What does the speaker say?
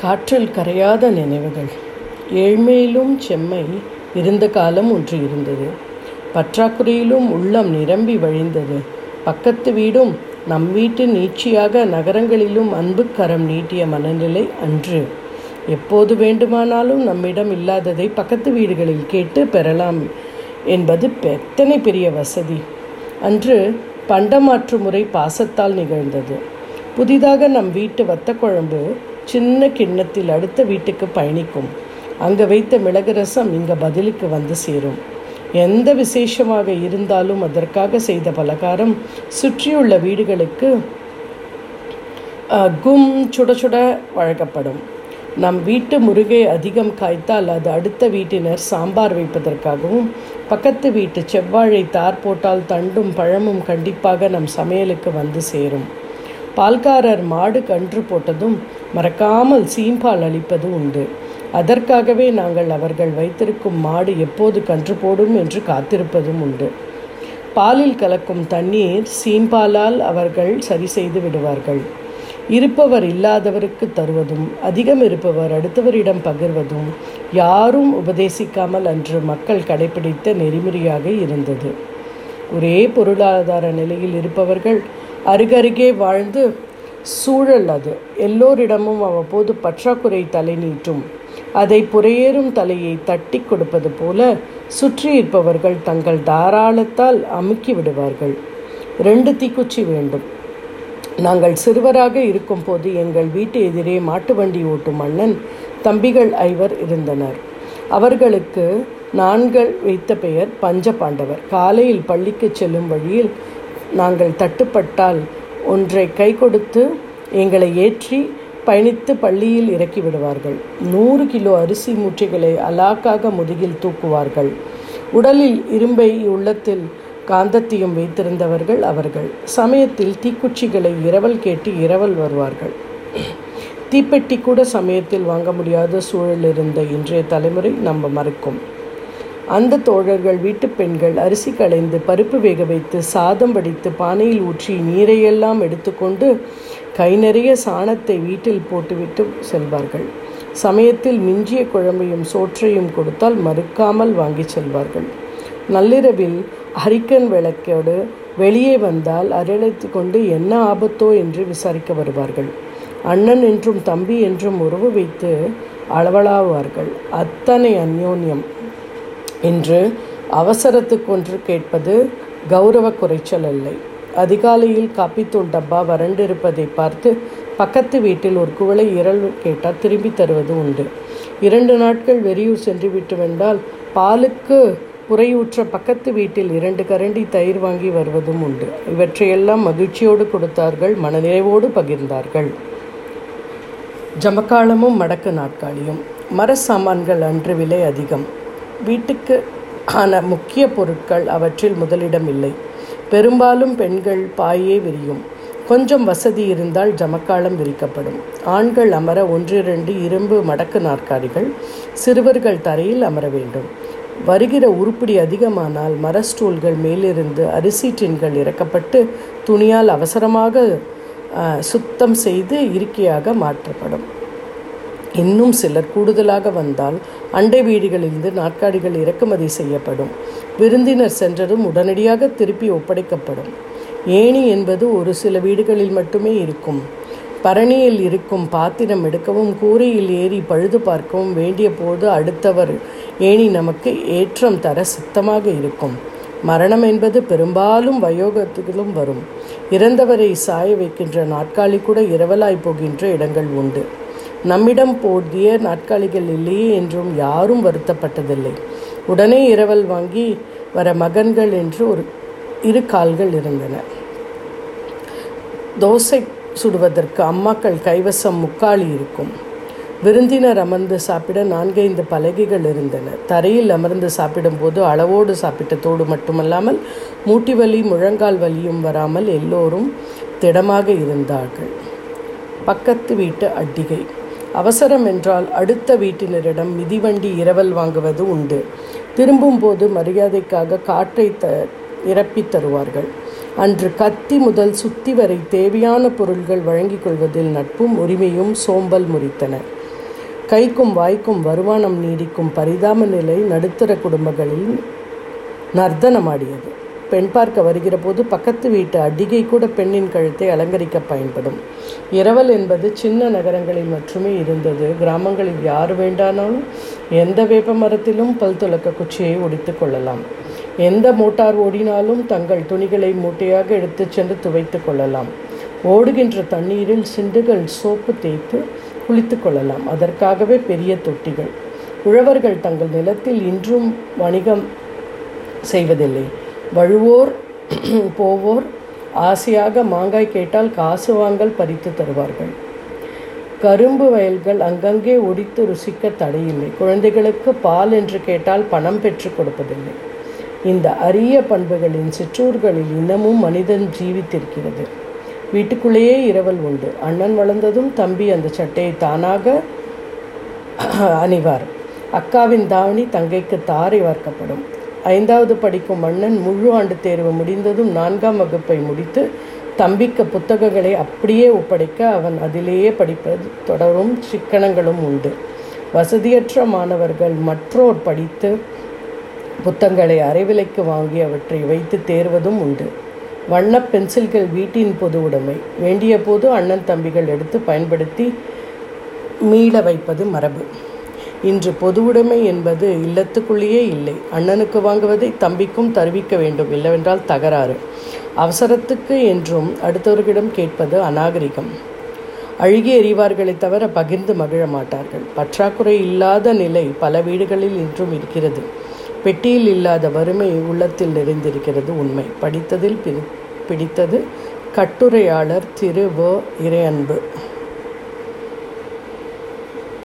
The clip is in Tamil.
காற்றில் கரையாத நினைவுகள். ஏழ்மையிலும் செம்மை இருந்த காலம் ஒன்று இருந்தது. பற்றாக்குறையிலும் உள்ளம் நிரம்பி வழிந்தது. பக்கத்து வீடும் நம் வீட்டு நீட்சியாக நகரங்களிலும் அன்பு கரம் நீட்டிய மனநிலை அன்று. எப்போது வேண்டுமானாலும் நம்மிடம் இல்லாததை பக்கத்து வீடுகளில் கேட்டு பெறலாம் என்பது எத்தனை பெரிய வசதி. அன்று பண்டமாற்று முறை பாசத்தால் நிகழ்ந்தது. புதிதாக நம் வீட்டு வத்த குழம்பு சின்ன கிண்ணத்தில் அடுத்த வீட்டுக்கு பயணிக்கும். அங்கே வைத்த மிளகு ரசம் இங்கே பதிலுக்கு வந்து சேரும். எந்த விசேஷமாக இருந்தாலும் அதற்காக செய்த பலகாரம் சுற்றியுள்ள வீடுகளுக்கு கும் சுட சுட வழங்கப்படும். நம் வீட்டு முருகை அதிகம் காய்த்தால் அது அடுத்த வீட்டினர் சாம்பார் வைப்பதற்காகவும் பக்கத்து வீட்டு செவ்வாழை தார் போட்டால் தண்டும் பழமும் கண்டிப்பாக நம் சமையலுக்கு வந்து சேரும். பால்காரர் மாடு கன்று போட்டதும் மறக்காமல் சீம்பால் அளிப்பது உண்டு. அதற்காகவே நாங்கள் அவர்கள் வைத்திருக்கும் மாடு எப்போது கன்று போடும் என்று காத்திருப்பதும் உண்டு. பாலில் கலக்கும் தண்ணீர் சீம்பாலால் அவர்கள் சரி செய்து விடுவார்கள். இருப்பவர் இல்லாதவருக்கு தருவதும் அதிகம் இருப்பவர் அடுத்தவரிடம் பகிர்வதும் யாரும் உபதேசிக்காமல் அன்று மக்கள் கடைபிடித்த நெறிமுறையாக இருந்தது. ஒரே பொருளாதார நிலையில் இருப்பவர்கள் அருகருகே வாழ்ந்து சூழல் அது. எல்லோரிடமும் அவ்வப்போது பற்றாக்குறை தலை நீட்டும். அதை புறையேறும் தலையை தட்டி கொடுப்பது போல சுற்றி இருப்பவர்கள் தங்கள் தாராளத்தால் அமுக்கி விடுவார்கள். ரெண்டு தீக்குச்சி வேண்டும். நாங்கள் சிறுவராக இருக்கும்போது எங்கள் வீட்டு எதிரே மாட்டு வண்டி ஓட்டும் அண்ணன் தம்பிகள் ஐவர் இருந்தனர். அவர்களுக்கு நான்கள் வைத்த பெயர் பஞ்ச பாண்டவர் காலையில் பள்ளிக்கு செல்லும் வழியில் நாங்கள் தட்டுப்பட்டால் ஒன்றை கை கொடுத்து எங்களை ஏற்றி பயணித்து பள்ளியில் இறக்கி விடுவார்கள் நூறு கிலோ அரிசி மூட்டைகளை அலாக்காக முதுகில் தூக்குவார்கள். உடலில் இரும்பை உள்ளத்தில் காந்தத்தையும் வைத்திருந்தவர்கள் அவர்கள். சமயத்தில் தீக்குச்சிகளை இரவல் கேட்டு இரவல் வருவார்கள். தீப்பெட்டி கூட சமயத்தில் வாங்க முடியாத சூழல் இருந்த இன்றைய தலைமுறை நம்ம மறுக்கும். அந்த தோழர்கள் வீட்டு பெண்கள் அரிசி களைந்து பருப்பு வேக வைத்து சாதம் வடித்து பானையில் ஊற்றி நீரையெல்லாம் எடுத்துக்கொண்டு கை நிறைய சாணத்தை வீட்டில் போட்டுவிட்டு செல்வார்கள். சமயத்தில் மிஞ்சிய குழம்பையும் சோற்றையும் கொடுத்தால் மறுக்காமல் வாங்கி செல்வார்கள். நள்ளிரவில் ஹரிக்கன் விளக்கோடு வெளியே வந்தால் அரழைத்து கொண்டு என்ன ஆபத்தோ என்று விசாரிக்க வருவார்கள். அண்ணன் என்றும் தம்பி என்றும் உறவு வைத்து அளவலாவார்கள். அத்தனை அந்யோன்யம். இன்று அவசரத்துக்கொன்று கேட்பது கௌரவ குறைச்சல் இல்லை அதிகாலையில் காப்பித்தூள் டப்பா வறண்டிருப்பதை பார்த்து பக்கத்து வீட்டில் ஒரு குவளை இரல் கேட்டால் திரும்பி தருவது உண்டு. இரண்டு நாட்கள் வெறியூர் சென்று விட்டுவென்றால் பாலுக்கு புறையூற்ற பக்கத்து வீட்டில் இரண்டு கரண்டி தயிர் வாங்கி வருவதும் உண்டு. இவற்றையெல்லாம் மகிழ்ச்சியோடு கொடுத்தார்கள் மனநிறைவோடு பகிர்ந்தார்கள். ஜமக்காலமும் மடக்கு நாட்காலியும். மர சாமான்கள் அன்று விலை அதிகம். வீட்டுக்கு ஆன முக்கிய பொருட்கள் அவற்றில் முதலிடம் இல்லை. பெரும்பாலும் பெண்கள் பாயே விரியும். கொஞ்சம் வசதி இருந்தால் ஜமக்காலம் விரிக்கப்படும். ஆண்கள் அமர ஒன்றிரண்டு இரும்பு மடக்கு நாற்காலிகள் சிறுவர்கள் தரையில் அமர வேண்டும். வருகிற உருப்படி அதிகமானால் மர ஸ்டூல்கள் மேலிருந்து அரிசி டின்கள் இறக்கப்பட்டு துணியால் அவசரமாக சுத்தம் செய்து இருக்கையாக மாற்றப்படும். இன்னும் சிலர் கூடுதலாக வந்தால் அண்டை வீடுகளிலிருந்து நாற்காலிகள் இறக்குமதி செய்யப்படும். விருந்தினர் சென்றதும் உடனடியாக திருப்பி ஒப்படைக்கப்படும். ஏணி என்பது ஒரு சில வீடுகளில் மட்டுமே இருக்கும். பரணியில் இருக்கும் பாத்திரம் எடுக்கவும் கூரையில் ஏறி பழுது பார்க்கவும் வேண்டிய போது அடுத்தவர் ஏணி நமக்கு ஏற்றம் தர சித்தமாக இருக்கும். மரணம் என்பது பெரும்பாலும் வயோகத்திலும் வரும். இறந்தவரை சாய வைக்கின்ற நாற்காலி கூட இரவலாய் போகின்ற இடங்கள் உண்டு. நம்மிடம் போதிய நாட்காலிகள் இல்லையே என்றும் யாரும் வருத்தப்பட்டதில்லை. உடனே இரவல் வாங்கி வர மகன்கள் என்று ஒரு இரு கால்கள் இருந்தன. தோசை சுடுவதற்கு அம்மாக்கள் கைவசம் முக்காளி இருக்கும். விருந்தினர் அமர்ந்து சாப்பிட நான்கைந்து பலகைகள் இருந்தன. தரையில் அமர்ந்து சாப்பிடும்போது அளவோடு சாப்பிட்டதோடு மட்டுமல்லாமல் மூட்டி வலி முழங்கால் வலியும் வராமல் எல்லோரும் திடமாக இருந்தார்கள். பக்கத்து வீட்டு அட்டிகை. அவசரம் என்றால் அடுத்த வீட்டினரிடம் மிதிவண்டி இரவல் வாங்குவது உண்டு. திரும்பும் போது மரியாதைக்காக காற்றை த நிரப்பித் தருவார்கள். அன்று கத்தி முதல் சுத்தி வரை தேவையான பொருள்கள் வழங்கிக் கொள்வதில் நட்பும் உரிமையும் சோம்பல் முறித்தன. கைக்கும் வாய்க்கும் வருமானம் நீடிக்கும் பரிதாப நிலை நடுத்தர குடும்பங்களில் நர்த்தனமாடியது பெண் பார்க்க வருகிற போது பக்கத்து வீட்டு அடிகை கூட பெண்ணின் கழுத்தை அலங்கரிக்க பயன்படும். இரவல் என்பது சின்ன நகரங்களில் மட்டுமே இருந்தது. கிராமங்களில் யார் வேண்டானாலும் எந்த வேப்ப மரத்திலும் பல் துளக்க குச்சியை ஒடித்து கொள்ளலாம். எந்த மோட்டார் ஓடினாலும் தங்கள் துணிகளை மூட்டையாக எடுத்துச் சென்று துவைத்து கொள்ளலாம். ஓடுகின்ற தண்ணீரில் சிண்டுகள் சோப்பு தேய்த்து குளித்து கொள்ளலாம். அதற்காகவே பெரிய தொட்டிகள். உழவர்கள் தங்கள் நிலத்தில் இன்றும் வணிகம் செய்வதில்லை. வழுவோர் போவோர் ஆசையாக மாங்காய் கேட்டால் காசு வாங்கல் பறித்து தருவார்கள். கரும்பு வயல்கள் அங்கங்கே ஒடித்து ருசிக்க தடையில்லை. குழந்தைகளுக்கு பால் என்று கேட்டால் பணம் பெற்று கொடுப்பதில்லை. இந்த அரிய பண்புகளின் சிற்றூர்களில் இன்னமும் மனிதன் ஜீவித்திருக்கிறது. வீட்டுக்குள்ளேயே இரவல் உண்டு. அண்ணன் வளர்ந்ததும் தம்பி அந்த சட்டையை தானாக அணிவார். அக்காவின் தாவணி தங்கைக்கு தாரை வார்க்கப்படும். ஐந்தாவது படிக்கும் அண்ணன் முழு ஆண்டு தேர்வு முடிந்ததும் நான்காம் வகுப்பை முடித்து தம்பிக்கு புத்தகங்களை அப்படியே ஒப்படைக்க அவன் அதிலேயே படிப்பது தொடரும் சிக்கனங்களும் உண்டு. வசதியற்ற மாணவர்கள் மற்றோர் படித்து புத்தகங்களை அரைவிலைக்கு வாங்கி அவற்றை வைத்து தேர்வதும் உண்டு. வண்ண பென்சில்கள் வீட்டின் பொது உடைமை. வேண்டிய போது அண்ணன் தம்பிகள் எடுத்து பயன்படுத்தி மீள வைப்பது மரபு. இன்று பொதுவுடைமை என்பது இல்லத்துக்குள்ளேயே இல்லை. அண்ணனுக்கு வாங்குவதை தம்பிக்கும் தருவிக்க வேண்டும். இல்லவென்றால் தகராறு. அவசரத்துக்கு என்றும் அடுத்தவர்களிடம் கேட்பது அநாகரிகம். அழுகி எறிவார்களை தவிர பகிர்ந்து மகிழ மாட்டார்கள். பற்றாக்குறை இல்லாத நிலை பல வீடுகளில் இன்றும் இருக்கிறது. பெட்டியில் இல்லாத வறுமை உள்ளத்தில் நிறைந்திருக்கிறது உண்மை. படித்ததில் பிடித்தது கட்டுரையாளர் திரு வ. இறையன்பு.